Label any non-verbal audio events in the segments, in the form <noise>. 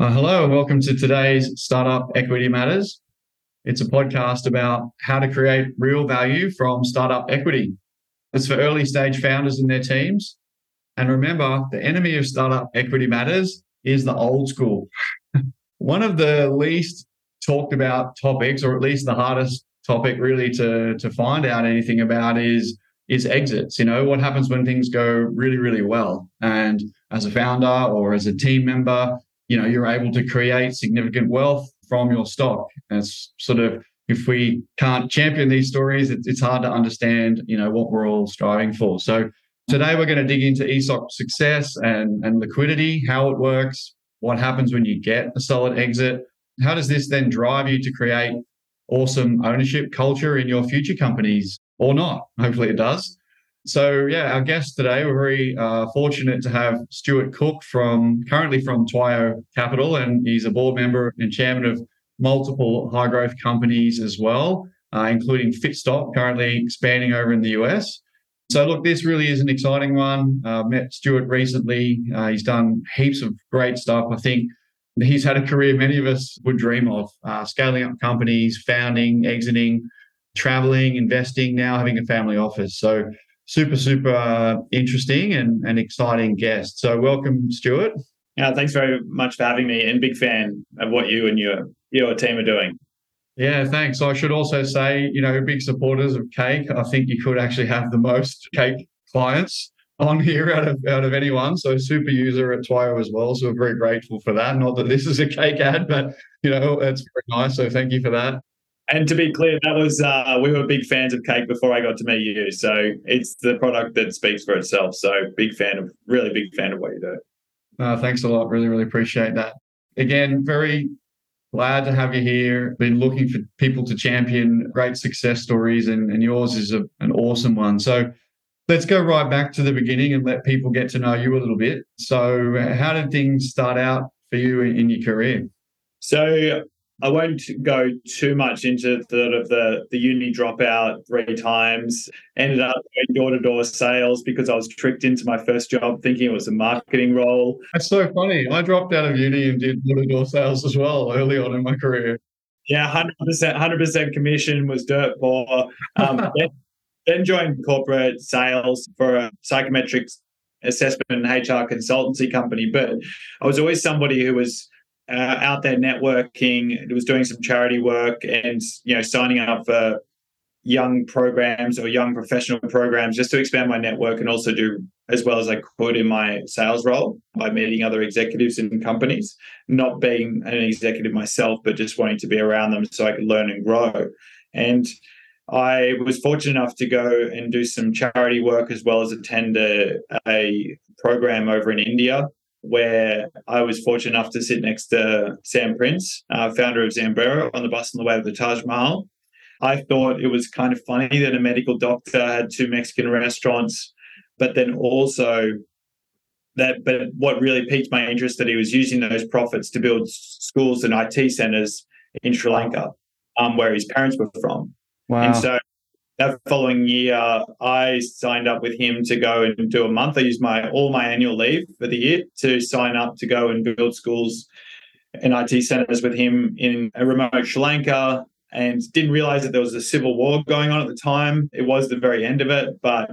Uh, hello, welcome to today's Startup Equity Matters. It's a podcast about how to create real value from startup equity. It's for early stage founders and their teams. And remember, the enemy of startup equity matters is the old school. <laughs> One of the least talked about topics, or at least the hardest topic really to, to find out anything about is is exits. You know, what happens when things go really, really well? And as a founder or as a team member, you know you're able to create significant wealth from your stock. It's sort of if we can't champion these stories it's, it's hard to understand you know what we're all striving for. So today we're going to dig into ESOP success and, and liquidity how it works what happens when you get a solid exit. How does this then drive you to create awesome ownership culture in your future companies or not? Hopefully it does so yeah, our guest today, we're very uh, fortunate to have Stuart Cook from currently from Twio Capital, and he's a board member and chairman of multiple high growth companies as well, uh, including Fitstop, currently expanding over in the US. So look, this really is an exciting one. Uh, met Stuart recently. Uh, he's done heaps of great stuff. I think he's had a career many of us would dream of, uh, scaling up companies, founding, exiting, traveling, investing, now having a family office. So super, super uh, interesting and, and exciting guest. So, welcome, Stuart. Yeah, thanks very much for having me, and big fan of what you and your your team are doing. Yeah, thanks. I should also say, you know, big supporters of Cake. I think you could actually have the most Cake clients on here out of out of anyone. So super user at Twio as well. So we're very grateful for that. Not that this is a cake ad, but you know, it's very nice. So thank you for that. And to be clear, that was uh, we were big fans of cake before I got to meet you. So it's the product that speaks for itself. So big fan of, really big fan of what you do. Uh, thanks a lot. Really, really appreciate that. Again, very glad to have you here. Been looking for people to champion great success stories, and, and yours is a, an awesome one. So let's go right back to the beginning and let people get to know you a little bit. So, how did things start out for you in, in your career? So I won't go too much into sort of the, the uni dropout three times. Ended up doing door to door sales because I was tricked into my first job thinking it was a marketing role. That's so funny. I dropped out of uni and did door to door sales as well early on in my career. Yeah, hundred percent, hundred percent commission was dirt poor. Um, <laughs> then, then joined corporate sales for a psychometrics assessment and HR consultancy company. But I was always somebody who was uh, out there networking. Was doing some charity work and you know signing up for young programs or young professional programs just to expand my network and also do as well as I could in my sales role by meeting other executives in companies, not being an executive myself, but just wanting to be around them so I could learn and grow. And I was fortunate enough to go and do some charity work as well as attend a, a program over in India where I was fortunate enough to sit next to Sam Prince, uh, founder of Zambrero, on the bus on the way to the Taj Mahal. I thought it was kind of funny that a medical doctor had two Mexican restaurants, but then also that. But what really piqued my interest that he was using those profits to build schools and IT centers in Sri Lanka, um, where his parents were from. Wow. And so that following year, I signed up with him to go and do a month. I used my all my annual leave for the year to sign up to go and build schools and IT centers with him in a remote Sri Lanka. And didn't realize that there was a civil war going on at the time. It was the very end of it, but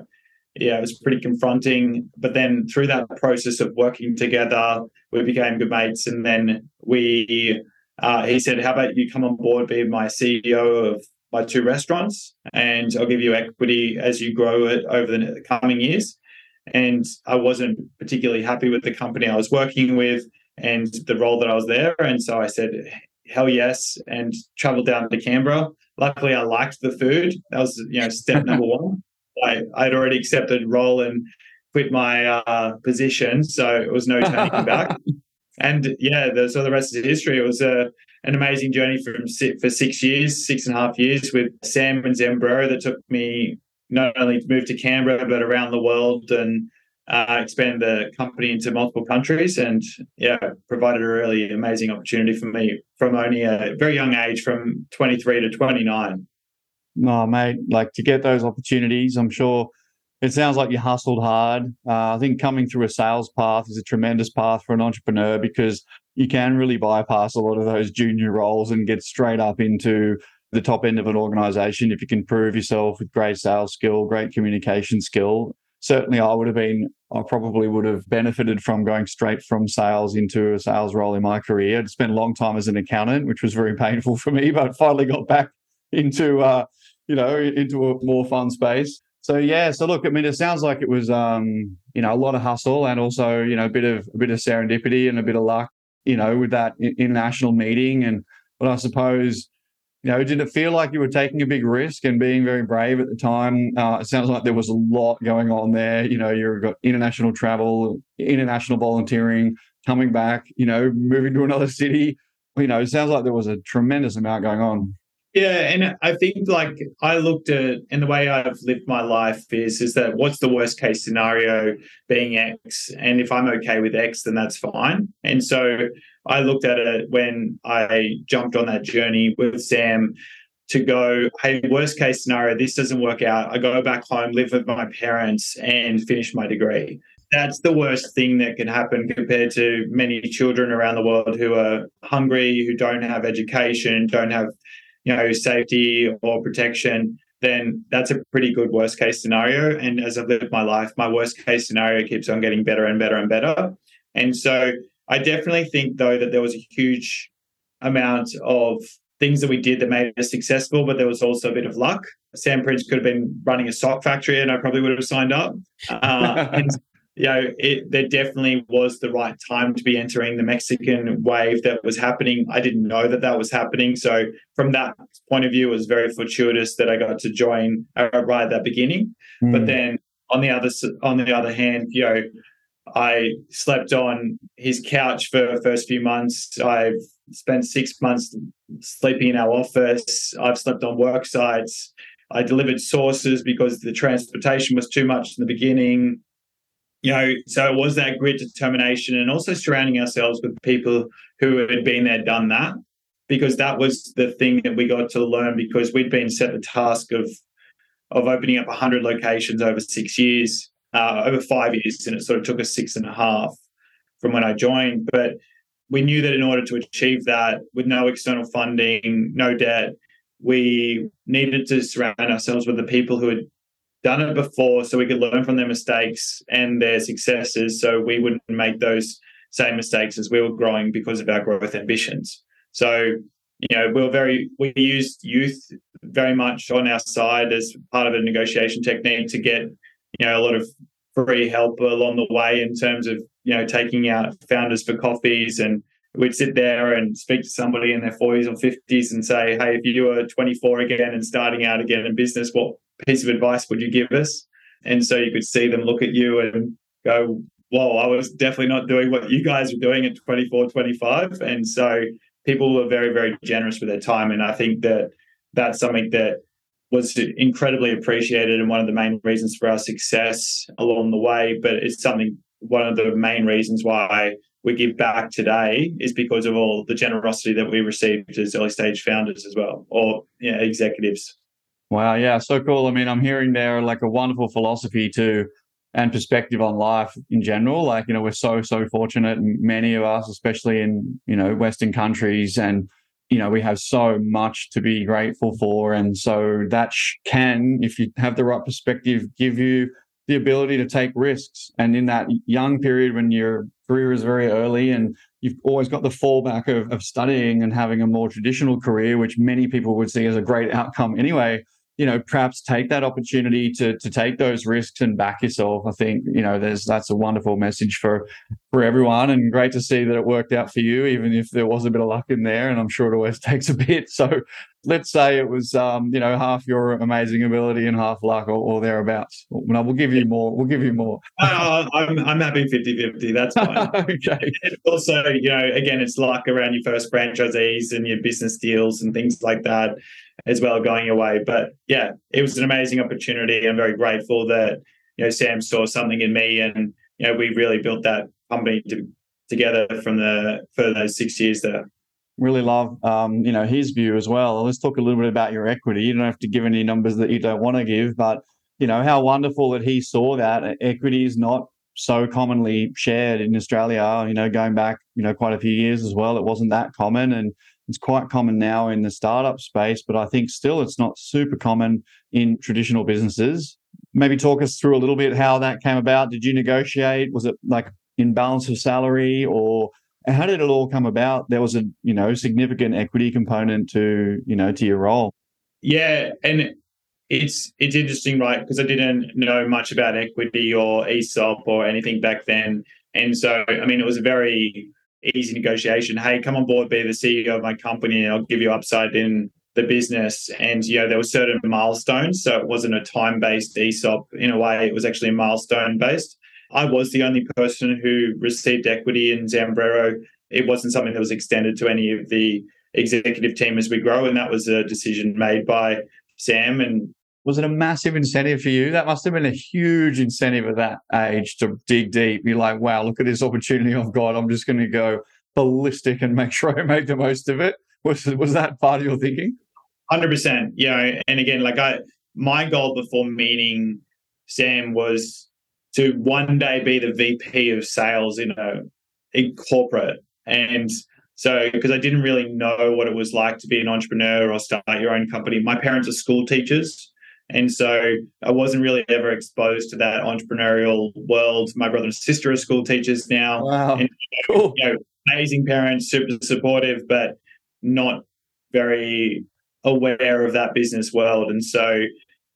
yeah, it was pretty confronting. But then through that process of working together, we became good mates. And then we, uh, he said, "How about you come on board, be my CEO of my two restaurants, and I'll give you equity as you grow it over the coming years. And I wasn't particularly happy with the company I was working with and the role that I was there. And so I said, hell yes, and traveled down to Canberra. Luckily, I liked the food. That was, you know, step number <laughs> one. I, I'd already accepted role and quit my uh, position, so it was no turning back. <laughs> And yeah, the, so the rest is history. It was a an amazing journey from for six years, six and a half years with Sam and Zambrero that took me not only to move to Canberra but around the world and uh, expand the company into multiple countries and yeah provided a really amazing opportunity for me from only a very young age from 23 to 29 no mate like to get those opportunities i'm sure it sounds like you hustled hard. Uh, I think coming through a sales path is a tremendous path for an entrepreneur because you can really bypass a lot of those junior roles and get straight up into the top end of an organization if you can prove yourself with great sales skill, great communication skill. Certainly, I would have been, I probably would have benefited from going straight from sales into a sales role in my career. I'd spent a long time as an accountant, which was very painful <laughs> for me, but finally got back into, uh, you know, into a more fun space. So yeah, so look, I mean, it sounds like it was, um, you know, a lot of hustle and also, you know, a bit of a bit of serendipity and a bit of luck, you know, with that international meeting. And but I suppose you know, did it feel like you were taking a big risk and being very brave at the time? Uh, it sounds like there was a lot going on there. You know, you've got international travel, international volunteering, coming back, you know, moving to another <laughs> city. You know, it sounds like there was a tremendous amount going on. Yeah, and I think like I looked at and the way I've lived my life is is that what's the worst case scenario being X, and if I'm okay with X, then that's fine. And so I looked at it when I jumped on that journey with Sam to go, hey, worst case scenario, this doesn't work out. I go back home, live with my parents, and finish my degree. That's the worst thing that can happen compared to many children around the world who are hungry, who don't have education, don't have you know, safety or protection, then that's a pretty good worst case scenario. And as I've lived my life, my worst case scenario keeps on getting better and better and better. And so I definitely think, though, that there was a huge amount of things that we did that made us successful, but there was also a bit of luck. Sam Prince could have been running a sock factory and I probably would have signed up. Uh, <laughs> and you know, it, there definitely was the right time to be entering the Mexican wave that was happening. I didn't know that that was happening. So, from that point of view, it was very fortuitous that I got to join uh, right at the beginning. Mm. But then, on the other on the other hand, you know, I slept on his couch for the first few months. I've spent six months sleeping in our office. I've slept on work sites. I delivered sauces because the transportation was too much in the beginning you know, so it was that grit determination and also surrounding ourselves with people who had been there, done that, because that was the thing that we got to learn because we'd been set the task of of opening up 100 locations over six years, uh, over five years, and it sort of took us six and a half from when I joined. But we knew that in order to achieve that with no external funding, no debt, we needed to surround ourselves with the people who had done it before so we could learn from their mistakes and their successes so we wouldn't make those same mistakes as we were growing because of our growth ambitions. So, you know, we are very, we used youth very much on our side as part of a negotiation technique to get, you know, a lot of free help along the way in terms of, you know, taking out founders for coffees and we'd sit there and speak to somebody in their 40s or 50s and say, hey, if you were 24 again and starting out again in business, what piece of advice would you give us? And so you could see them look at you and go, whoa, I was definitely not doing what you guys were doing at 24, 25. And so people were very, very generous with their time. And I think that that's something that was incredibly appreciated and one of the main reasons for our success along the way. But it's something, one of the main reasons why we give back today is because of all the generosity that we received as early stage founders as well, or you know, executives. Wow, yeah, so cool. I mean, I'm hearing there like a wonderful philosophy to and perspective on life in general. Like, you know, we're so, so fortunate, many of us, especially in, you know, Western countries, and, you know, we have so much to be grateful for. And so that can, if you have the right perspective, give you the ability to take risks. And in that young period when your career is very early and you've always got the fallback of, of studying and having a more traditional career, which many people would see as a great outcome anyway you know, perhaps take that opportunity to to take those risks and back yourself. I think you know, there's that's a wonderful message for for everyone, and great to see that it worked out for you, even if there was a bit of luck in there. And I'm sure it always <laughs> takes a bit. So let's say it was um, you know half your amazing ability and half luck or, or thereabouts. No, we'll give you more. We'll give you more. I'm I'm happy 50-50. That's <laughs> fine. okay. And also, you know, again, it's luck around your first franchisees and your business deals and things like that as well going away. But yeah, it was an amazing opportunity. I'm very grateful that you know Sam saw something in me, and you know we really built that company to, together from the for those six years there. Really love um, you know his view as well. Let's talk a little bit about your equity. You don't have to give any numbers that you don't want to give, but you know, how wonderful that he saw that equity is not so commonly shared in Australia, you know, going back, you know, quite a few years as well. It wasn't that common and it's quite common now in the startup space, but I think still it's not super common in traditional businesses. Maybe talk us through a little bit how that came about. Did you negotiate? Was it like in balance of salary or how did it all come about? There was a, you know, significant equity component to, you know, to your role. Yeah. And it's it's interesting, right? Because I didn't know much about equity or ESOP or anything back then. And so, I mean, it was a very easy negotiation. Hey, come on board, be the CEO of my company, and I'll give you upside in the business. And you know, there were certain milestones, so it wasn't a time-based ESOP in a way. It was actually a milestone-based. I was the only person who received equity in Zambrero. It wasn't something that was extended to any of the executive team as we grow, and that was a decision made by Sam and was it a massive incentive for you? That must have been a huge incentive at that age to dig deep. You're like, wow, look at this opportunity I've got. I'm just going to go ballistic and make <laughs> sure I make the most of it. Was was that part of your thinking? Hundred percent. Yeah, and again, like I, my goal before meeting Sam was to one day be the VP of sales in a in corporate, and so because I didn't really know what it was like to be an entrepreneur or start your own company. My parents are school teachers, and so I wasn't really ever exposed to that entrepreneurial world. My brother and sister are school teachers now. Wow. And, cool. You know, amazing parents, super supportive, but not very aware of that business world. And so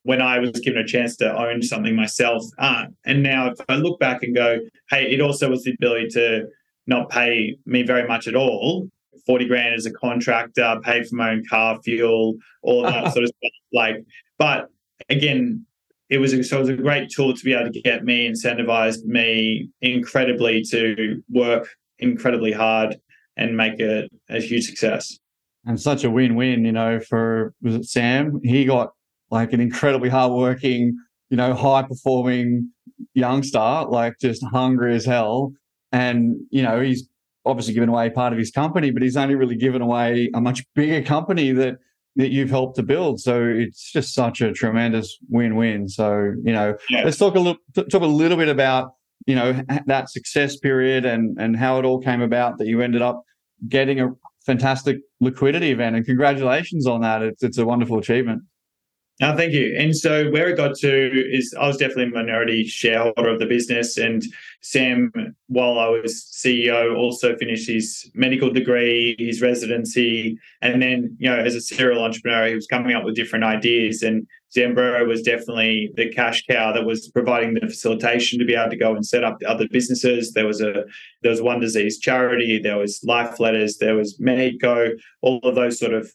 when I was given a chance to own something myself, uh, and now if I look back and go, hey, it also was the ability to not pay me very much at all. 40 grand as a contractor, paid for my own car fuel, all that <laughs> sort of stuff. Like, but again, it was a, so it was a great tool to be able to get me incentivized me incredibly to work incredibly hard and make it a huge success. And such a win-win, you know, for was it Sam? He got like an incredibly hardworking, you know, high performing youngster, like just hungry as hell. And, you know, he's obviously given away part of his company, but he's only really given away a much bigger company that that you've helped to build. So it's just such a tremendous win-win. So you know, yeah. let's talk a little talk a little bit about you know that success period and and how it all came about that you ended up getting a fantastic liquidity event. And congratulations on that. It's it's a wonderful achievement. No, thank you. And so where it got to is I was definitely a minority shareholder of the business. And Sam, while I was CEO, also finished his medical degree, his residency. And then, you know, as a serial entrepreneur, he was coming up with different ideas. And Zambrero was definitely the cash cow that was providing the facilitation to be able to go and set up other businesses. There was a there was one disease charity, there was life letters, there was Medico, all of those sort of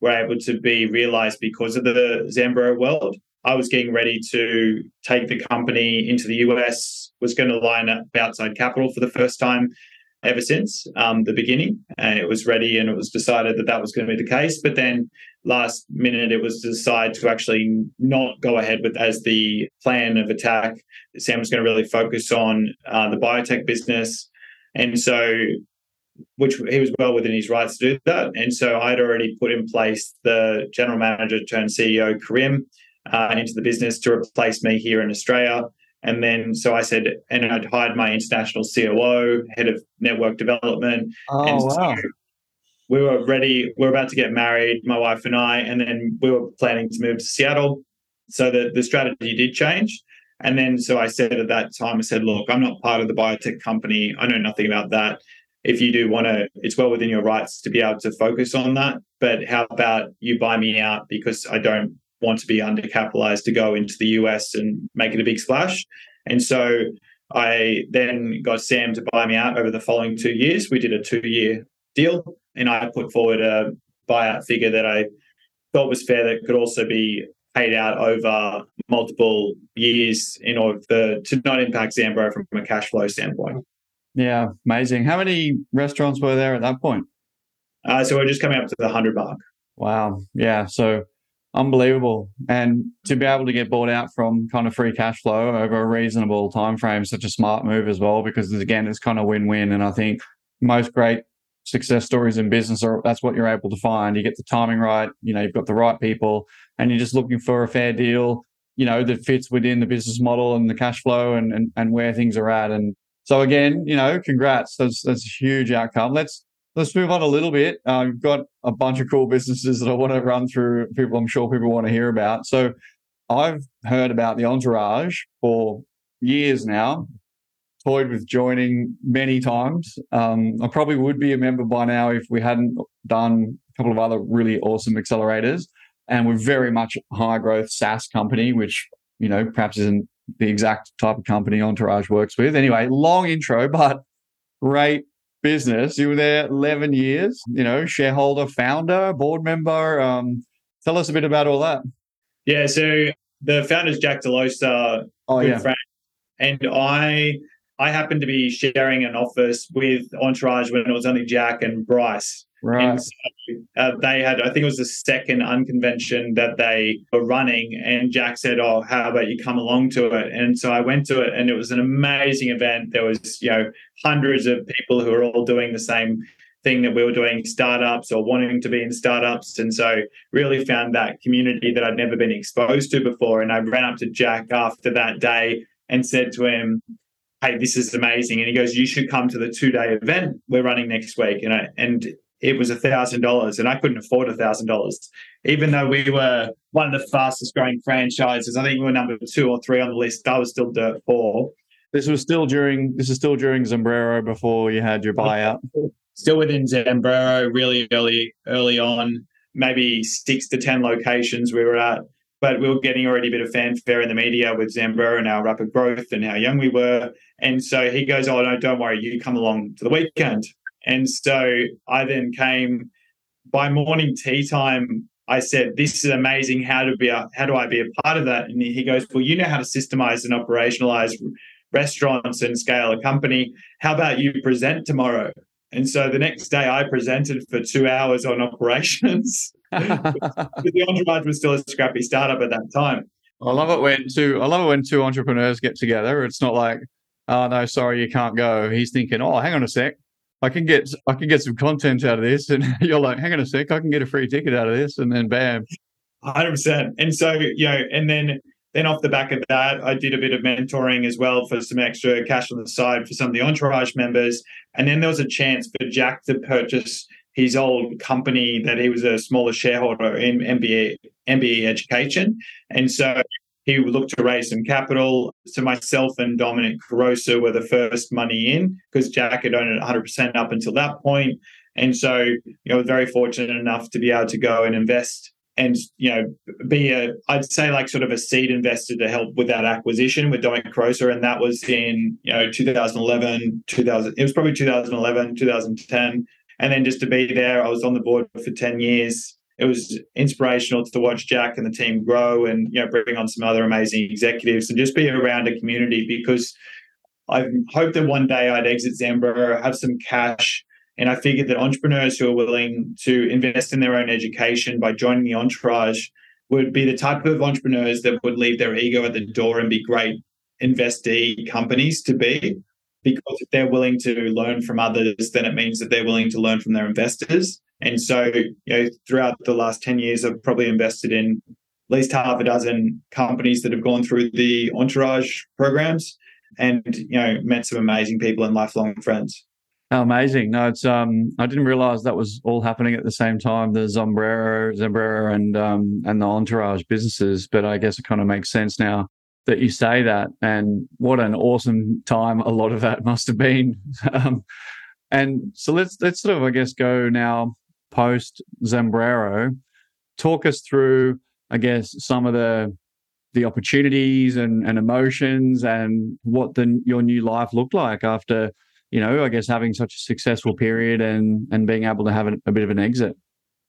were able to be realized because of the Zambro world. I was getting ready to take the company into the US, was going to line up outside capital for the first time ever since um, the beginning. And it was ready and it was decided that that was going to be the case. But then last minute, it was decided to actually not go ahead with as the plan of attack. Sam was going to really focus on uh, the biotech business. And so which he was well within his rights to do that. And so I'd already put in place the general manager turned CEO, Karim, uh, into the business to replace me here in Australia. And then, so I said, and I'd hired my international COO, head of network development. Oh, and wow. So we were ready. We are about to get married, my wife and I, and then we were planning to move to Seattle. So the, the strategy did change. And then, so I said at that time, I said, look, I'm not part of the biotech company. I know nothing about that if you do want to, it's well within your rights to be able to focus on that. But how about you buy me out because I don't want to be undercapitalized to go into the US and make it a big splash. And so I then got Sam to buy me out over the following two years. We did a two year deal, and I put forward a buyout figure that I thought was fair that could also be paid out over multiple years in order to not impact Zambro from a cash flow standpoint. Yeah, amazing. How many restaurants were there at that point? Uh, so we're just coming up to the 100 mark. Wow. Yeah. So unbelievable. And to be able to get bought out from kind of free cash flow over a reasonable time frame, such a smart move as well, because again, it's kind of win-win. And I think most great success stories in business are that's what you're able to find. You get the timing right, you know, you've got the right people and you're just looking for a fair deal you know, that fits within the business model and the cash flow and, and, and where things are at. And so again, you know, congrats. That's, that's a huge outcome. Let's, let's move on a little bit. Uh, we've got a bunch of cool businesses that I want to run through. People, I'm sure people want to hear about. So I've heard about the Entourage for years now. Toyed with joining many times. Um, I probably would be a member by now if we hadn't done a couple of other really awesome accelerators. And we're very much a high growth SaaS company, which you know perhaps isn't the exact type of company Entourage works with. Anyway, long intro, but great business. You were there 11 years, you know, shareholder, founder, board member. Um, tell us a bit about all that. Yeah, so the founder's Jack Delosa, oh, yeah. Friend, and I I happened to be sharing an office with Entourage when it was only Jack and Bryce. Right. So, uh, they had, I think it was the second unconvention that they were running. And Jack said, Oh, how about you come along to it? And so I went to it and it was an amazing event. There was, you know, hundreds of people who were all doing the same thing that we were doing startups or wanting to be in startups. And so really found that community that I'd never been exposed to before. And I ran up to Jack after that day and said to him, Hey, this is amazing. And he goes, You should come to the two day event we're running next week. And I, and it was a thousand dollars and I couldn't afford a thousand dollars. Even though we were one of the fastest growing franchises, I think we were number two or three on the list. I was still dirt four. This was still during this is still during Zambrero before you had your buyout. Still within Zambrero, really early early on, maybe six to ten locations we were at. But we were getting already a bit of fanfare in the media with Zambrero and our rapid growth and how young we were. And so he goes, Oh no, don't worry, you come along to the weekend. And so I then came by morning tea time. I said, "This is amazing. How to be a, how do I be a part of that?" And he goes, "Well, you know how to systemize and operationalize restaurants and scale a company. How about you present tomorrow?" And so the next day, I presented for two hours on operations. <laughs> <laughs> the entourage was still a scrappy startup at that time. I love it when two. I love it when two entrepreneurs get together. It's not like, "Oh no, sorry, you can't go." He's thinking, "Oh, hang on a sec. I can get I can get some content out of this, and <laughs> you're like, hang on a sec, I can get a free ticket out of this, and then bam, hundred percent. And so you know, and then then off the back of that, I did a bit of mentoring as well for some extra cash on the side for some of the entourage members, and then there was a chance for Jack to purchase his old company that he was a smaller shareholder in MBA MBE Education, and so he looked to raise some capital. So myself and Dominic Carosa were the first money in because Jack had owned it 100% up until that point. And so, you know, very fortunate enough to be able to go and invest and, you know, be a, I'd say like sort of a seed investor to help with that acquisition with Dominic Carosa. And that was in, you know, 2011, 2000, it was probably 2011, 2010. And then just to be there, I was on the board for 10 years it was inspirational to watch Jack and the team grow and you know bring on some other amazing executives and just be around a community because I hope that one day I'd exit Zambrero, have some cash, and I figured that entrepreneurs who are willing to invest in their own education by joining the entourage would be the type of entrepreneurs that would leave their ego at the door and be great investee companies to be. Because if they're willing to learn from others, then it means that they're willing to learn from their investors. And so, you know, throughout the last 10 years, I've probably invested in at least half a dozen companies that have gone through the entourage programs and, you know, met some amazing people and lifelong friends. Oh, amazing. No, it's um I didn't realize that was all happening at the same time, the Zambrero, Zambrero and um and the entourage businesses. But I guess it kind of makes sense now that you say that. And what an awesome time a lot of that must have been. <laughs> um, and so let's let's sort of I guess go now post Zambrero. Talk us through, I guess, some of the the opportunities and, and emotions and what the, your new life looked like after, you know, I guess having such a successful period and and being able to have a, a bit of an exit.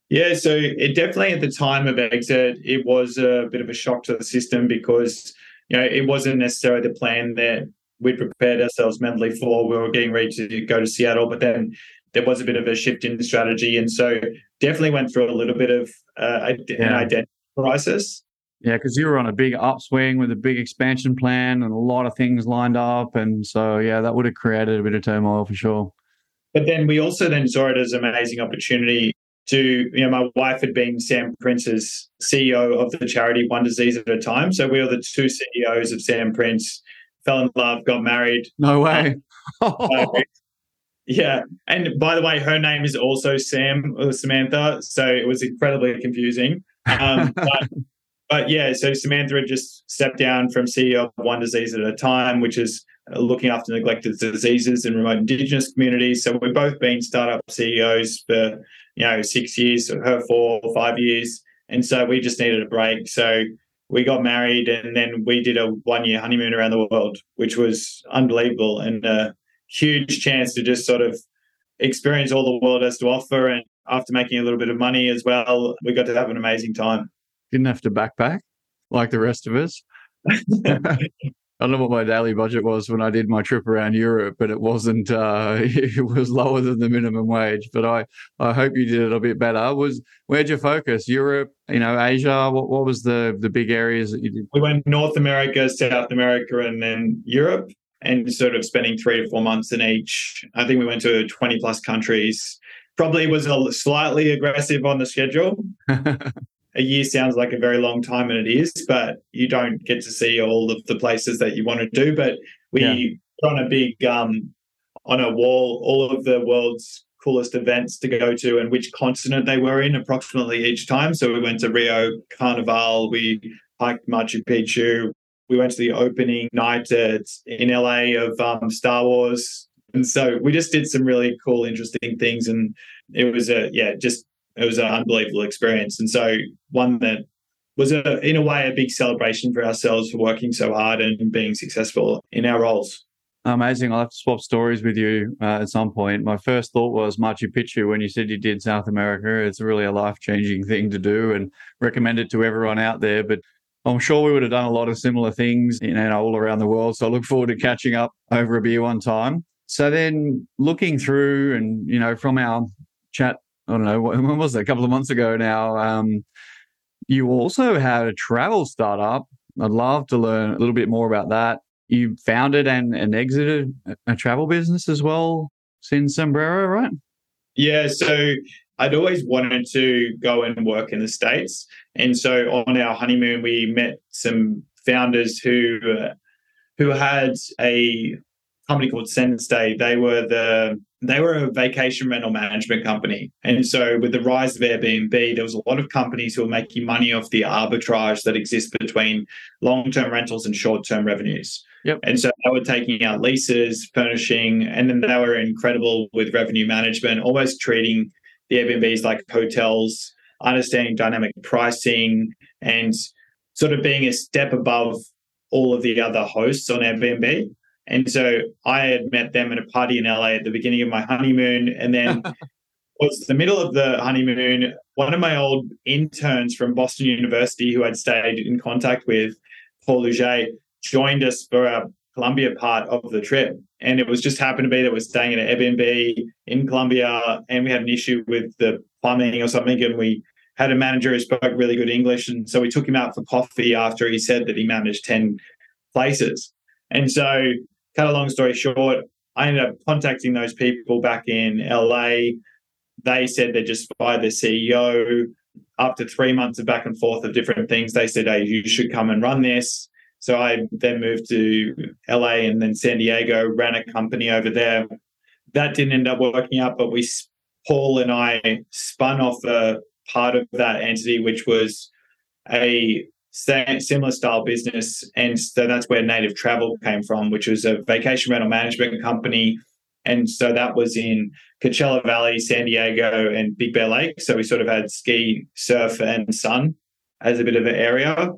Yeah, so it definitely at the time of exit, it was a bit of a shock to the system because you know it wasn't necessarily the plan that we'd prepared ourselves mentally for. We were getting ready to go to Seattle, but then there was a bit of a shift in strategy, and so definitely went through a little bit of uh, yeah. an identity crisis. Yeah, because you were on a big upswing with a big expansion plan and a lot of things lined up, and so yeah, that would have created a bit of turmoil for sure. But then we also then saw it as an amazing opportunity to, you know, my wife had been Sam Prince's CEO of the charity One Disease at a Time. So we were the two CEOs of Sam Prince, fell in love, got married. No way. <laughs> yeah. And by the way, her name is also Sam or Samantha. So it was incredibly confusing. Um, <laughs> but, but yeah, so Samantha had just stepped down from CEO of One Disease at a Time, which is uh, looking after neglected diseases in remote Indigenous communities. So we've both been startup CEOs for you know six years, her four or five years, and so we just needed a break. So we got married, and then we did a one year honeymoon around the world, which was unbelievable and a huge chance to just sort of experience all the world has to offer. And after making a little bit of money as well, we got to have an amazing time. Didn't have to backpack like the rest of us. <laughs> I don't know what my daily budget was when I did my trip around Europe, but it wasn't. Uh, <laughs> it was lower than the minimum wage. But I, I hope you did it a bit better. Was where'd you focus? Europe, you know, Asia. What, what was the the big areas that you did? We went North America, South America, and then Europe, and sort of spending three to four months in each. I think we went to twenty plus countries. Probably was a slightly aggressive on the schedule. <laughs> a year sounds like a very long time and it is, but you don't get to see all of the places that you want to do. But we yeah. put on a big um, on a wall all of the world's coolest events to go to and which continent they were in approximately each time. So we went to Rio Carnival, we hiked Machu Picchu, we went to the opening night at, in LA of um, Star Wars. And so we just did some really cool, interesting things. And it was a, yeah, just it was an unbelievable experience. And so one that was a, in a way a big celebration for ourselves for working so hard and being successful in our roles. Amazing. I'll have to swap stories with you uh, at some point. My first thought was Machu Picchu when you said you did South America. It's really a life changing thing to do and recommend it to everyone out there. But I'm sure we would have done a lot of similar things, you know, all around the world. So I look forward to catching up over a beer one time. So then looking through and, you know, from our chat I don't know, <laughs> when was it? A couple of months ago now. Um, you also had a travel startup. I'd love to learn a little bit more about that. You founded and, and exited a travel business as well since Zambrero, right? Yeah. So I'd always wanted to go and work in the States. And so on our honeymoon, we met some founders who, uh, who had a company called Senstay. They were the they were a vacation rental management company. And so with the rise of Airbnb, there was a lot of companies who were making money off the arbitrage that exists between long-term rentals and short-term revenues. Yep. And so they were taking out leases, furnishing, and then they were incredible with revenue management, almost treating the Airbnbs like hotels, understanding dynamic pricing, and sort of being a step above all of the other hosts on Airbnb. And so I had met them at a party in LA at the beginning of my honeymoon. And then <laughs> was the middle of the honeymoon. One of my old interns from Boston University, who I'd stayed in contact with, Paul Luget, joined us for a Colombia part of the trip. And it was just happened to be that we're staying at an Airbnb in Colombia and we had an issue with the plumbing or something. And we had a manager who spoke really good English. And so we took him out for coffee after he said that he managed 10 places. And so cut a long story short, I ended up contacting those people back in LA. They said they just fired their CEO. After three months of back and forth of different things, they said, Hey, you should come and run this. So I then moved to LA and then San Diego, ran a company over there. That didn't end up working out, but we, Paul and I, spun off a part of that entity, which was a similar style business. And so that's where Native Travel came from, which was a vacation rental management company. And so that was in Coachella Valley, San Diego, and Big Bear Lake. So we sort of had ski, surf, and sun as a bit of an area.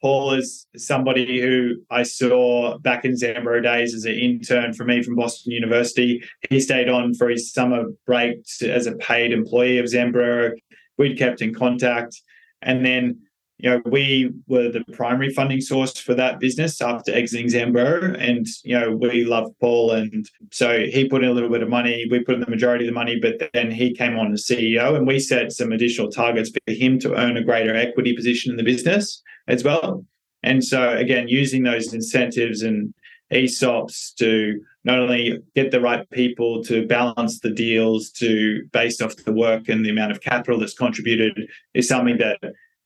Paul is somebody who I saw back in Zambro days as an intern for me from Boston University. He stayed on for his summer break as a paid employee of Zambro. We'd kept in contact. And then you know, we were the primary funding source for that business after exiting Zambro. And, you know, we love Paul. And so he put in a little bit of money. We put in the majority of the money, but then he came on as CEO and we set some additional targets for him to earn a greater equity position in the business as well. And so, again, using those incentives and ESOPs to not only get the right people to balance the deals to based off the work and the amount of capital that's contributed is something that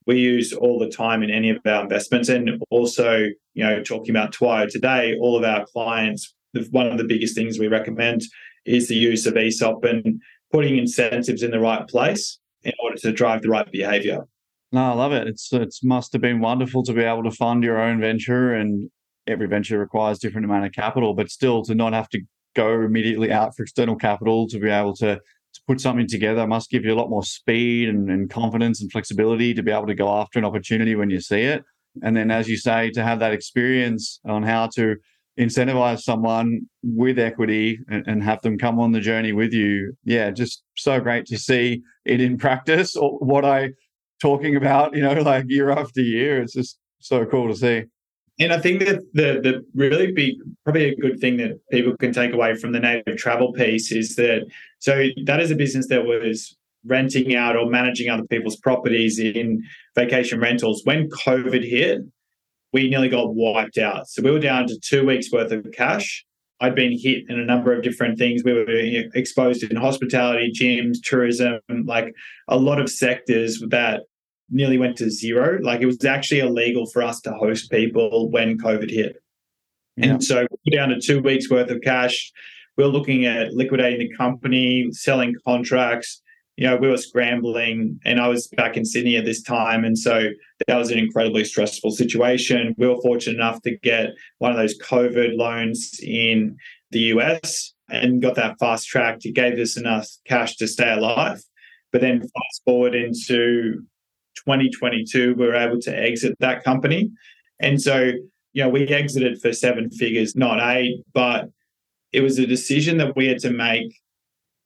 we use all the time in any of our investments. And also, you know, talking about Twio today, all of our clients, one of the biggest things we recommend is the use of ESOP and putting incentives in the right place in order to drive the right behavior. No, I love it. It's it must have been wonderful to be able to fund your own venture, and every venture requires different amount of capital, but still to not have to go immediately out for external capital to be able to to put something together must give you a lot more speed and, and confidence and flexibility to be able to go after an opportunity when you see it. And then, as you say, to have that experience on how to incentivize someone with equity and, and, have them come on the journey with you. Yeah, just so great to see it in practice or what I talking about, you know, <laughs> like year after year. It's just so cool to see. And I think that the the really big, probably a good thing that people can take away from the native travel piece is that so that is a business that was renting out or managing other people's properties in vacation rentals. When COVID hit, we nearly got wiped out. So we were down to two weeks worth of cash. I'd been hit in a number of different things. We were exposed in hospitality, gyms, tourism, like a lot of sectors that nearly went to zero. Like it was actually illegal for us to host people when COVID hit. Yeah. And so we're down to two weeks worth of cash. We we're looking at liquidating the company, selling contracts. You know, we were scrambling, and I was back in Sydney at this time. And so that was an incredibly stressful situation. We were fortunate enough to get one of those COVID loans in the US and got that fast tracked. It gave us enough cash to stay alive. But then fast forward into 2022, we were able to exit that company. And so, you know, we exited for seven figures, not eight, but it was a decision that we had to make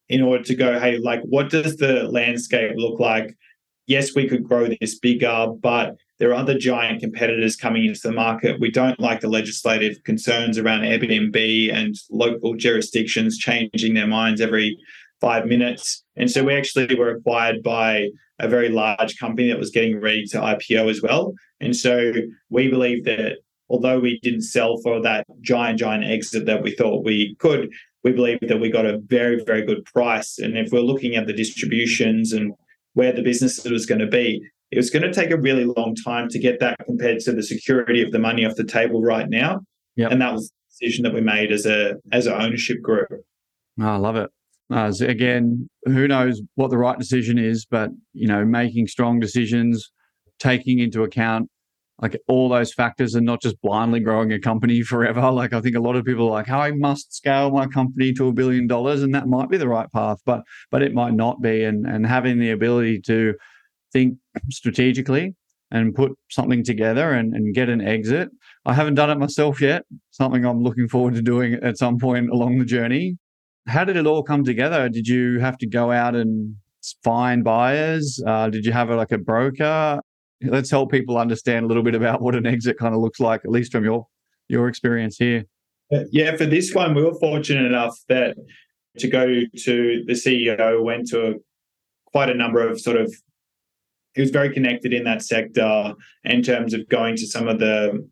in order to go, hey, like, what does the landscape look like? Yes, we could grow this bigger, but there are other giant competitors coming into the market. We don't like the legislative concerns around Airbnb and local jurisdictions changing their minds every five minutes. And so we actually were acquired by a very large company that was getting ready to IPO as well. And so we believe that although we didn't sell for that giant, giant exit that we thought we could, we believe that we got a very, very good price. And if we're looking at the distributions and where the business was going to be, it was going to take a really long time to get that compared to the security of the money off the table right now. Yep. And that was the decision that we made as a as an ownership group. Oh, I love it. Uh, again, who knows what the right decision is, but you know, making strong decisions, taking into account like all those factors and not just blindly growing a company <laughs> forever. Like I think a lot of people are like, oh, I must scale my company to a billion dollars, and that might be the right path, but but it might not be. And and having the ability to think strategically and put something together and, and get an exit. I haven't done it myself yet. Something I'm looking forward to doing at some point along the journey. How did it all come together? Did you have to go out and find buyers? Uh, did you have a, like a broker? Let's help people understand a little bit about what an exit kind of looks like, at least from your your experience here. Yeah, for this one, we were fortunate enough that to go to the CEO went to quite a number of sort of. He was very connected in that sector in terms of going to some of the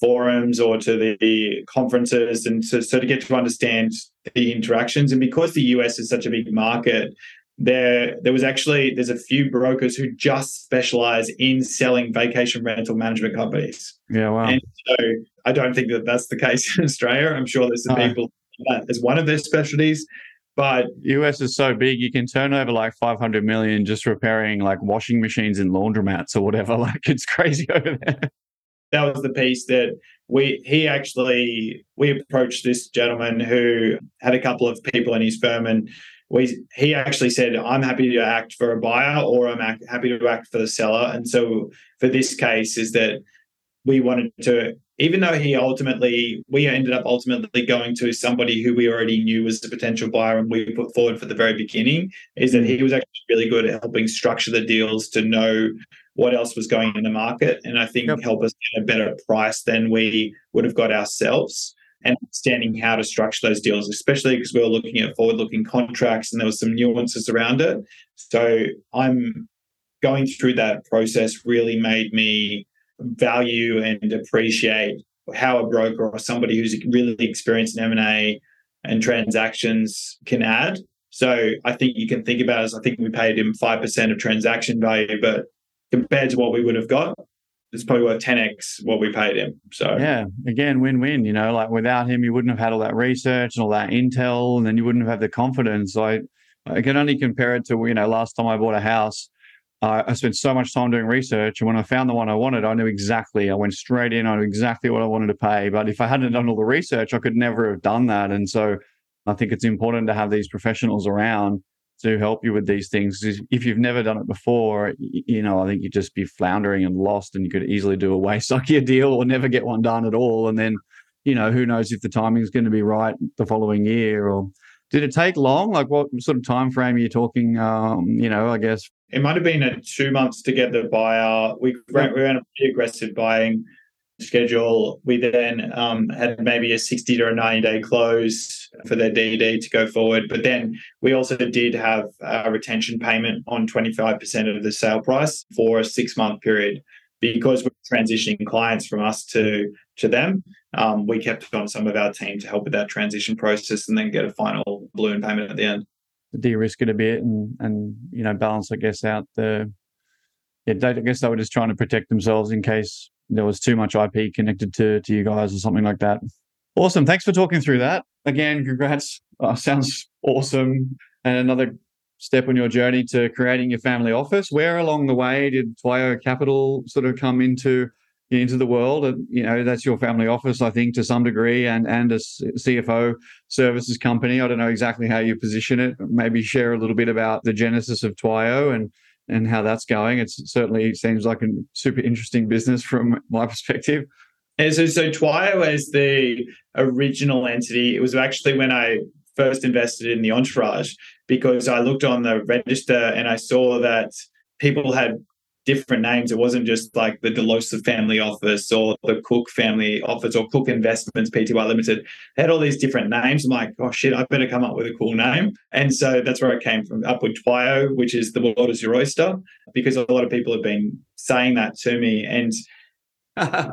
forums or to the conferences and so, so to get to understand the interactions. And because the US is such a big market there there was actually there's a few brokers who just specialize in selling vacation rental management companies. Yeah wow. And so I don't think that that's the case in Australia. I'm sure there's some people that as one of their specialties but US is so big, you can turn over like 500 million just repairing like washing machines and laundromats or whatever. <laughs> Like it's crazy over there. That was the piece that we he actually we approached this gentleman who had a couple of people in his firm and we he actually said i'm happy to act for a buyer or i'm act, happy to act for the seller. And so for this case is that we wanted to even though he ultimately we ended up ultimately going to somebody who we already knew was a potential buyer and we put forward for the very beginning is that he was actually really good at helping structure the deals to know what else was going in the market and i think yep. help us get a better price than we would have got ourselves and understanding how to structure those deals especially because we were looking at forward looking contracts and there was some nuances around it so i'm going through that process really made me value and appreciate how a broker or somebody who's really experienced in M&A and transactions can add. So I think you can think about it as I think we paid him 5% of transaction value, but compared to what we would have got, it's probably worth 10x what we paid him. So yeah, again, win-win. You know, like without him, you wouldn't have had all that research and all that intel, and then you wouldn't have had the confidence. I I can only compare it to you know last time I bought a house. Uh, I spent so much time doing research, and when I found the one I wanted, I knew exactly. I went straight in. I knew exactly what I wanted to pay. But if I hadn't done all the research, I could never have done that. And so, I think it's important to have these professionals around to help you with these things. If you've never done it before, you know, I think you'd just be floundering and lost, and you could easily do a Waysucker <laughs> deal or never get one done at all. And then, you know, who knows if the timing is going to be right the following year or did it take long? Like what sort of time frame are you talking? Um, you know, I guess it might have been a two months to get the buyer. We ran, we ran a pretty aggressive buying schedule. We then um, had maybe a 60 to a 90 day close for their DD to go forward. But then we also did have a retention payment on 25% of the sale price for a six month period because we're transitioning clients from us to to them. Um, we kept on some of our team to help with that transition process and then get a final balloon payment at the end. De-risk it a bit and and you know balance, I guess, out the. Yeah, they, I guess they were just trying to protect themselves in case there was too much IP connected to to you guys or something like that. Awesome. Thanks for talking through that. Again, congrats. Uh, sounds awesome. And another step on your journey to creating your family office. Where along the way did Twiyo Capital sort of come into into the world? And you know, that's your family office, I think, to some degree, and and a CFO services company. I don't know exactly how you position it. Maybe share a little bit about the genesis of Twiyo and and how that's going. It certainly seems like a super interesting business from my perspective. And so, so Twiyo as the original entity, it was actually when I first invested in the entourage because I looked on the register and I saw that people had different names. It wasn't just like the Delosa family office or the Cook family office or Cook Investments Pty Limited. They had all these different names. I'm like, oh shit, I better come up with a cool name. And so that's where it came from, up with Twiyo, which is the world is your oyster, because a lot of people have been saying that to me. And <laughs>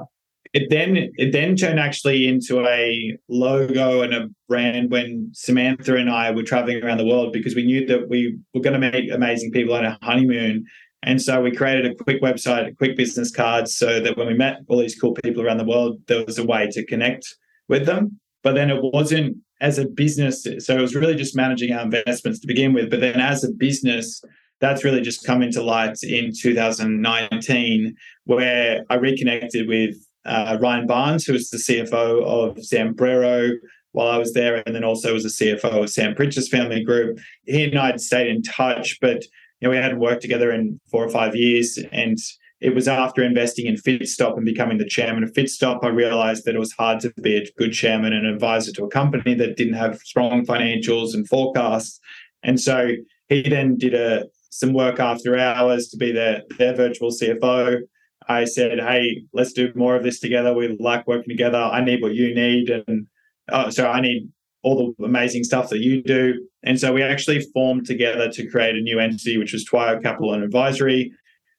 it then it then turned actually into a logo and a brand when Samantha and I were traveling around the world because we knew that we were going to meet amazing people on a honeymoon and so we created a quick website, a quick business card, so that when we met all these cool people around the world, there was a way to connect with them. But then it wasn't as a business. So it was really just managing our investments to begin with. But then as a business, that's really just come into light in 2019, where I reconnected with uh, Ryan Barnes, who was the CFO of Zambrero while I was there, and then also was the CFO of Sam Pritchard's family group. He and I had stayed in touch, but know, we hadn't worked together in four or five years. And it was after investing in Fitstop and becoming the chairman of Fitstop, I realized that it was hard to be a good chairman and advisor to a company that didn't have strong financials and forecasts. And so he then did a some work after hours to be their, their virtual CFO. I said, hey, let's do more of this together. We like working together. I need what you need. And uh, so I need all the amazing stuff that you do. And so we actually formed together to create a new entity, which was Twiyo Capital and Advisory,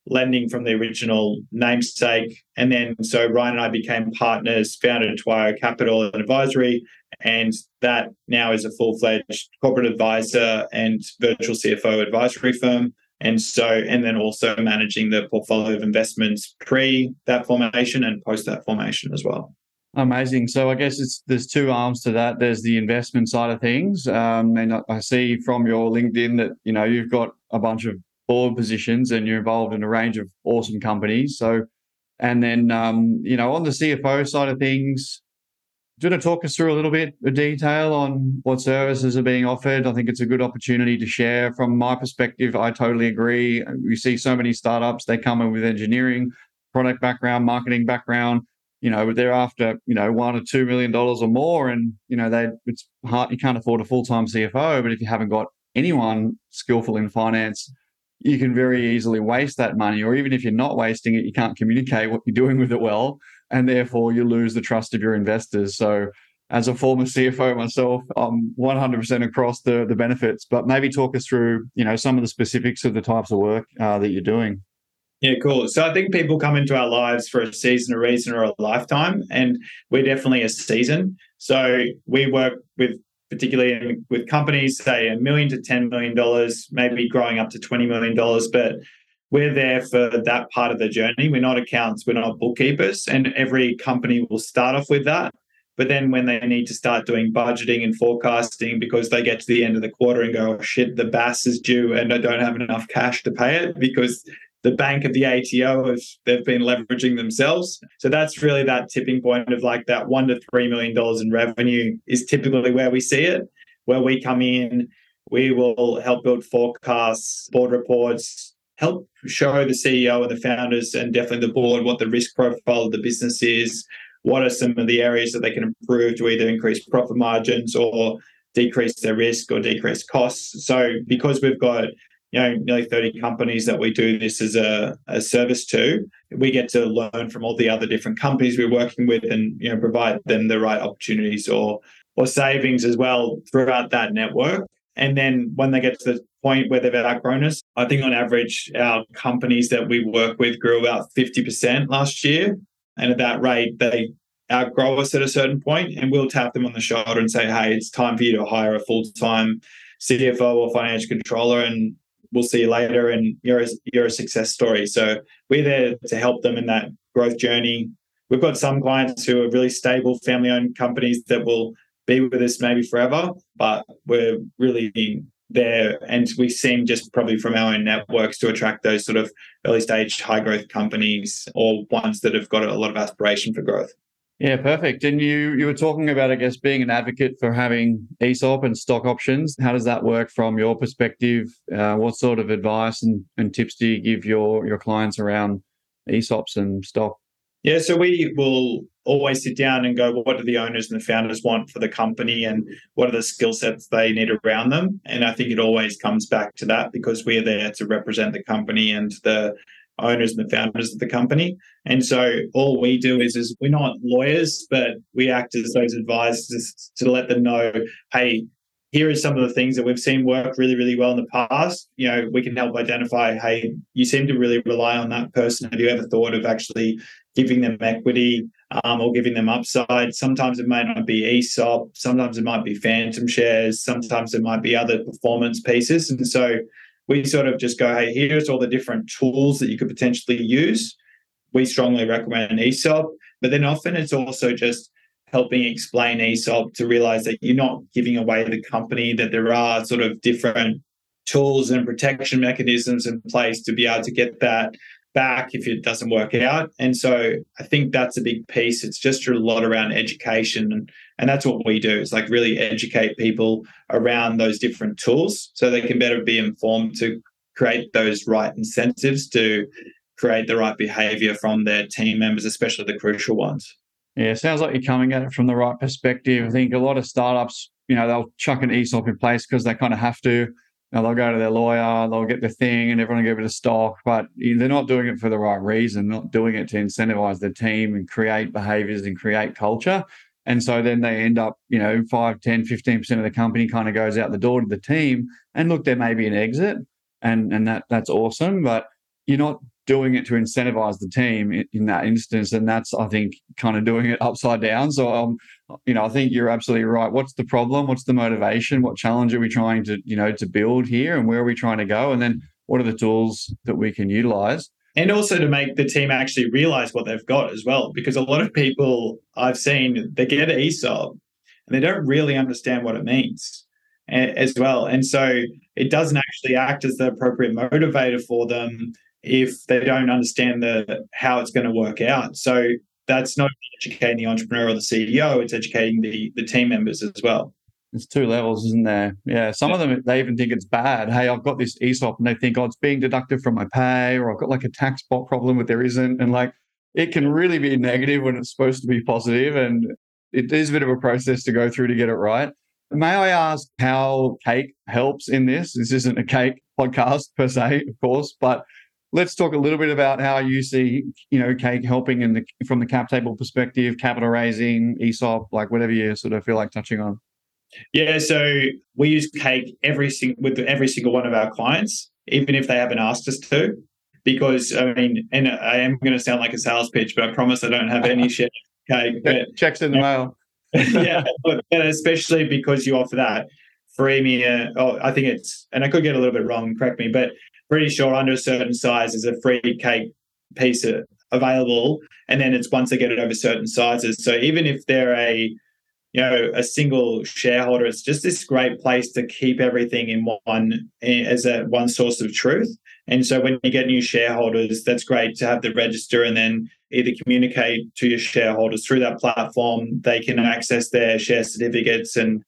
lending from the original namesake. And then so Ryan and I became partners, founded Twiyo Capital and Advisory. And that now is a full fledged corporate advisor and virtual CFO advisory firm. And so, and then also managing the portfolio of investments pre that formation and post that formation as well. Amazing. So I guess it's there's two arms to that. There's the investment side of things, um, and I see from your LinkedIn that you know you've got a bunch of board positions and you're involved in a range of awesome companies. So, and then um, you know on the CFO side of things, do you want to talk us through a little bit of detail on what services are being offered? I think it's a good opportunity to share. From my perspective, I totally agree. We see so many startups; they come in with engineering, product background, marketing background you know, they're after, you know, one or two million dollars or more. And, you know, they it's hard you can't afford a full-time CFO, but if you haven't got anyone skillful in finance, you can very easily waste that money. Or even if you're not wasting it, you can't communicate what you're doing with it well. And therefore you lose the trust of your investors. So as a former CFO myself, I'm 100% across the the benefits. But maybe talk us through, you know, some of the specifics of the types of work uh, that you're doing. Yeah, cool. So I think people come into our lives for a season, a reason, or a lifetime, and we're definitely a season. So we work with particularly with companies, say a million to ten million dollars, maybe growing up to twenty million dollars, but we're there for that part of the journey. We're not accountants, we're not bookkeepers, and every company will start off with that. But then when they need to start doing budgeting and forecasting because they get to the end of the quarter and go, oh, shit, the BAS is due and I don't have enough cash to pay it because the bank of the ATO have they've been leveraging themselves. So that's really that tipping point of like that one to three million dollars in revenue is typically where we see it, where we come in, we will help build forecasts, board reports, help show the CEO and the founders and definitely the board what the risk profile of the business is. What are some of the areas that they can improve to either increase profit margins or decrease their risk or decrease costs? So, because we've got you know nearly 30 companies that we do this as a, a service to. We get to learn from all the other different companies we're working with and you know provide them the right opportunities or or savings as well throughout that network. And then when they get to the point where they've outgrown us i think on average our companies that we work with grew about 50% last year. And at that rate they outgrow us at a certain point and we'll tap them on the shoulder and say hey it's time for you to hire a full-time cfo or financial controller and we'll see you later and you're a, you're a success story. So we're there to help them in that growth journey. We've got some clients who are really stable family owned companies that will be with us maybe forever, but we're really there and we seem just probably from our own networks to attract those sort of early stage high growth companies or ones that have got a lot of aspiration for growth. Yeah, perfect. And you you were talking about, I guess, being an advocate for having ESOP and stock options. How does that work from your perspective? Uh, what sort of advice and, and tips do you give your your clients around ESOPs and stock? Yeah, so we will always sit down and go, well, what do the owners and the founders want for the company and what are the skill sets they need around them? And I think it always comes back to that because we're there to represent the company and the owners and the founders of the company. And so all we do is, is we're not lawyers, but we act as those advisors to let them know, hey, here are some of the things that we've seen work really, really well in the past. You know, we can help identify, hey, you seem to really rely on that person. Have you ever thought of actually giving them equity um, or giving them upside? Sometimes it may not be ESOP, sometimes it might be phantom shares, sometimes it might be other performance pieces. And so we sort of just go, hey, here's all the different tools that you could potentially use. We strongly recommend ESOP, but then often it's also just helping explain ESOP to realize that you're not giving away the company, that there are sort of different tools and protection mechanisms in place to be able to get that back if it doesn't work out. And so I think that's a big piece. It's just a lot around education. And, and that's what we do. It's like really educate people around those different tools so they can better be informed to create those right incentives to create the right behavior from their team members, especially the crucial ones. Yeah, sounds like you're coming at it from the right perspective. I think a lot of startups, you know, they'll chuck an ESOP in place because they kind of have to they'll go to their lawyer, they'll get the thing, and everyone will give it a stock, but they're not doing it for the right reason, not doing it to incentivize the team and create behaviors and create culture. And so then they end up, you know, 5, 10, 15% of the company kind of goes out the door to the team. And look, there may be an exit and, and that that's awesome, but you're not doing it to incentivize the team in, in, that instance. And that's, I think, kind of doing it upside down. So, um, you know, I think you're absolutely right. What's the problem? What's the motivation? What challenge are we trying to, you know, to build here and where are we trying to go? And then what are the tools that we can utilize? And also to make the team actually realize what they've got as well. Because a lot of people I've seen, they get ESOP and they don't really understand what it means as well. And so it doesn't actually act as the appropriate motivator for them if they don't understand the how it's going to work out. So that's not educating the entrepreneur or the CEO; it's educating the the team members as well. There's two levels, isn't there? Yeah. Some of them they even think it's bad. Hey, I've got this ESOP, and they think, oh, it's being deducted from my pay, or I've got like a tax bot problem, but there isn't. And like, it can really be negative when it's supposed to be positive, and it is a bit of a process to go through to get it right. May I ask how Cake helps in this? This isn't a cake podcast per se, of course, but let's talk a little bit about how you see, you know, Cake helping in the from the cap table perspective, capital raising, ESOP, like whatever you sort of feel like touching on. Yeah, so we use Cake every single with every single one of our clients, even if they haven't asked us to. because I mean, and I am going to sound like a sales pitch, but I promise I don't have any <laughs> share cake. But, Checks in the mail. <laughs> yeah, <laughs> but especially because you offer that freemium. Oh, I think it's, and I could get a little bit wrong. Correct me, but pretty sure under a certain size is a free cake piece available, and then it's once they get it over certain sizes. So even if they're a you know a single shareholder. It's just this great place to keep everything in one eh, as a one source of truth. And so when you get new shareholders that's great to have the register and then either communicate to your shareholders through that platform. They can access their share certificates and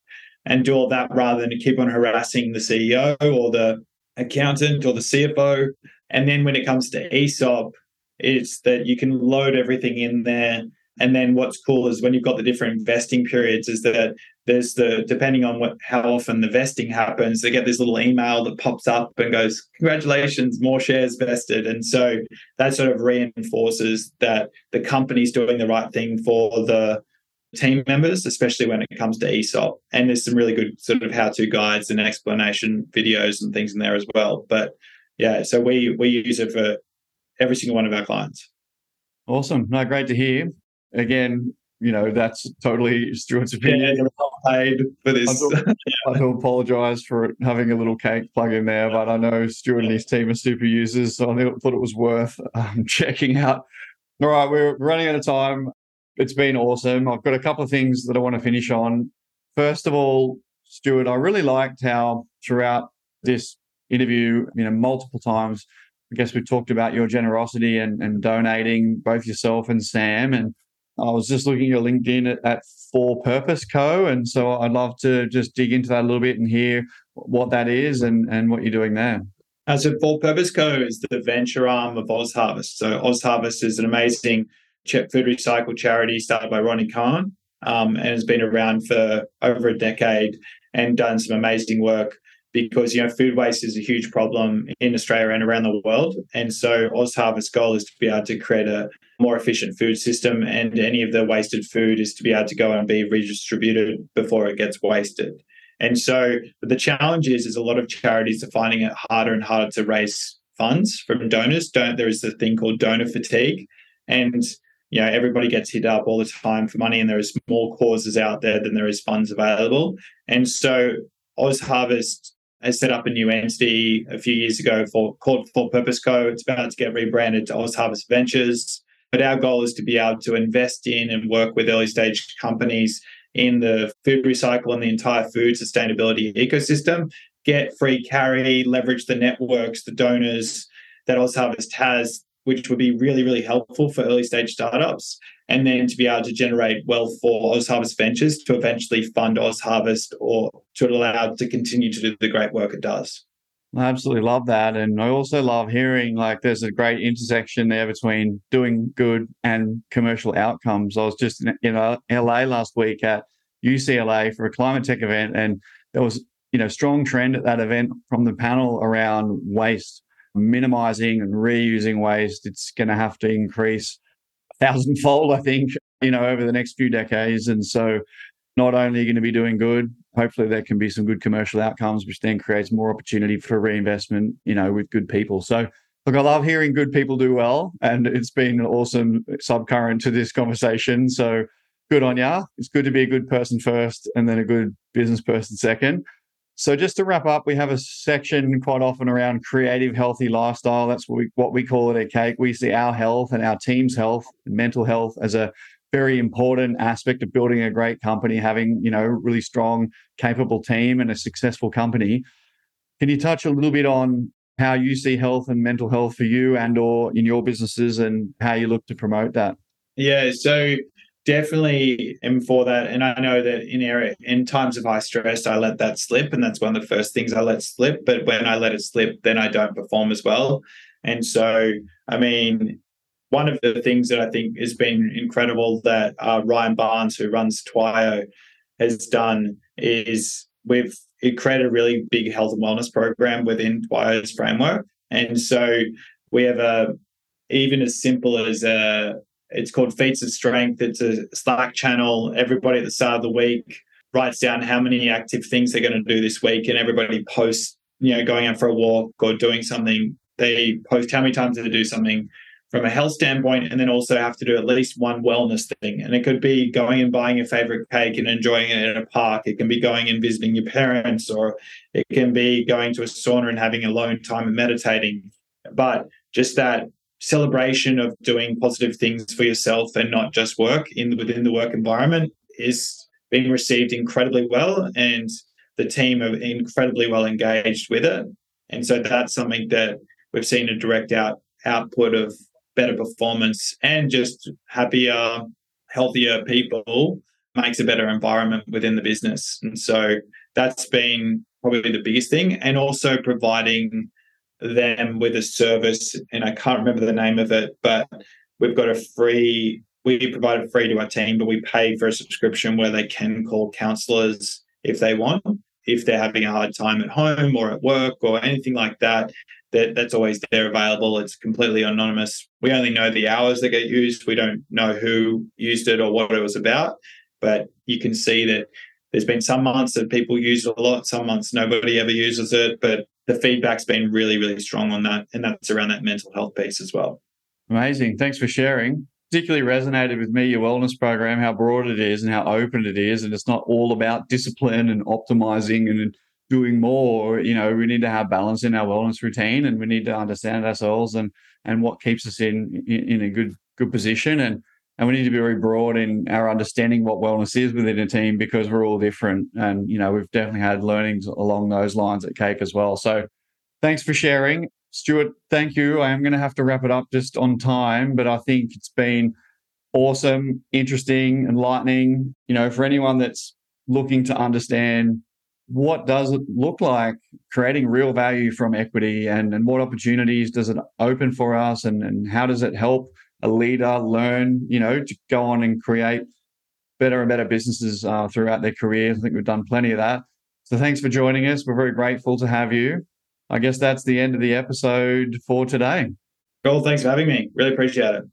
and do all that rather than keep on harassing the ceo or the accountant or the cfo and then when it comes to esop it's that you can load everything in there and then what's cool is when you've got the different vesting periods, is that there's the depending on what how often the vesting happens, they get this little email that pops up and goes, "Congratulations, more shares vested." And so that sort of reinforces that the company's doing the right thing for the team members, especially when it comes to ESOP. And there's some really good sort of how-to guides and explanation videos and things in there as well. But yeah, so we we use it for every single one of our clients. Awesome. No, great to hear again, you know, that's totally Stuart's opinion. Yeah, paid for this. I do <laughs> apologise for having a little cake plug in there, but I know Stuart and his team are super users, so I thought it was worth um, <laughs> checking out. All right, we're running out of time. It's been awesome. I've got a couple of things that I want to finish on. First of all, Stuart, I really liked how throughout this interview, you know, multiple times, I guess we talked about your generosity and, and donating, both yourself and Sam, and I was just looking at your LinkedIn at, at For Purpose Co. And so I'd love to just dig into that a little bit and hear what that is and, and what you're doing there. Uh, so For Purpose Co. is the venture arm of Oz Harvest. So Oz Harvest is an amazing food recycle charity started by Ronni Kahn um, and has been around for over a decade and done some amazing work because you know food waste is a huge problem in Australia and around the world. And so Oz Harvest's goal is to be able to create a more efficient food system, and any of the wasted food is to be able to go and be redistributed before it gets wasted. And so the challenge is, is a lot of charities are finding it harder and harder to raise funds from donors. Don't there is a thing called donor fatigue, and you know everybody gets hit up all the time for money, and there is more causes out there than there is funds available. And so Oz Harvest has set up a new entity a few years ago for called For Purpose Co. It's about to get rebranded to Oz Harvest Ventures. But our goal is to be able to invest in and work with early stage companies in the food recycle and the entire food sustainability ecosystem, get free carry, leverage the networks, the donors that Oz Harvest has, which would be really, really helpful for early stage startups and then to be able to generate wealth for Oz Harvest Ventures to eventually fund Oz Harvest or to allow it to continue to do the great work it does. I absolutely love that. And I also love hearing like there's a great intersection there between doing good and commercial outcomes. I was just in uh, LA last week at UCLA for a climate tech event, and there was you know strong trend at that event from the panel around waste, minimizing and reusing waste. It's going to have to increase a thousandfold, I think, you know, over the next few decades. And so not only are you going to be doing good, hopefully there can be some good commercial outcomes, which then creates more opportunity for reinvestment, you know, with good people. So look, I love hearing good people do well. And it's been an awesome subcurrent to this conversation. So good on ya. It's good to be a good person first and then a good business person second. So just to wrap up, we have a section quite often around creative, healthy lifestyle. That's what we what we call it at Cake. We see our health and our team's health, and mental health, as a very important aspect of building a great company. Having you know really strong, capable team and a successful company. Can you touch a little bit on how you see health and mental health for you and or in your businesses, and how you look to promote that? Yeah. So definitely am for that. And I know that in area in times of high stress, I let that slip, and that's one of the first things I let slip. But when I let it slip, then I don't perform as well. And so, I mean, one of the things that I think has been incredible that uh, Ryan Barnes, who runs Twiyo, has done is we've created a really big health and wellness program within Twiyo's framework. And so we have a even as simple as a it's called Feats of Strength. It's a Slack channel. Everybody at the start of the week writes down how many active things they're going to do this week, and everybody posts, you know, going out for a walk or doing something they post how many times they do something from a health standpoint, and then also have to do at least one wellness thing. And it could be going and buying your favorite cake and enjoying it in a park. It can be going and visiting your parents, or it can be going to a sauna and having a alone time and meditating. But just that celebration of doing positive things for yourself and not just work in within the work environment is being received incredibly well and the team are incredibly well engaged with it and so that's something that we've seen a direct out output of better performance and just happier healthier people makes a better environment within the business and so that's been probably the biggest thing and also providing them with a service, and I can't remember the name of it, but we've got a free. We provide it free to our team, but we pay for a subscription where they can call counselors if they want, if they're having a hard time at home or at work or anything like that. That that's always there available. It's completely anonymous. We only know the hours that get used. We don't know who used it or what it was about, but you can see that there's been some months that people use it a lot, some months nobody ever uses it, but the feedback's been really, really strong on that. And that's around that mental health piece as well. Amazing. Thanks for sharing. Particularly resonated with me your wellness program, how broad it is and how open it is. And it's not all about discipline and optimizing and doing more. You know, we need to have balance in our wellness routine and we need to understand ourselves and and what keeps us in in a good good position. And and we need to be very broad in our understanding what wellness is within a team because we're all different and you know we've definitely had learnings along those lines at cake as well so thanks for sharing stuart thank you i am going to have to wrap it up just on time but i think it's been awesome interesting enlightening you know for anyone that's looking to understand what does it look like creating real value from equity and, and what opportunities does it open for us and, and how does it help a leader learn, you know, to go on and create better and better businesses uh, throughout their careers. I think we've done plenty of that. So thanks for joining us. We're very grateful to have you. I guess that's the end of the episode for today. Cool. Thanks for having me. Really appreciate it.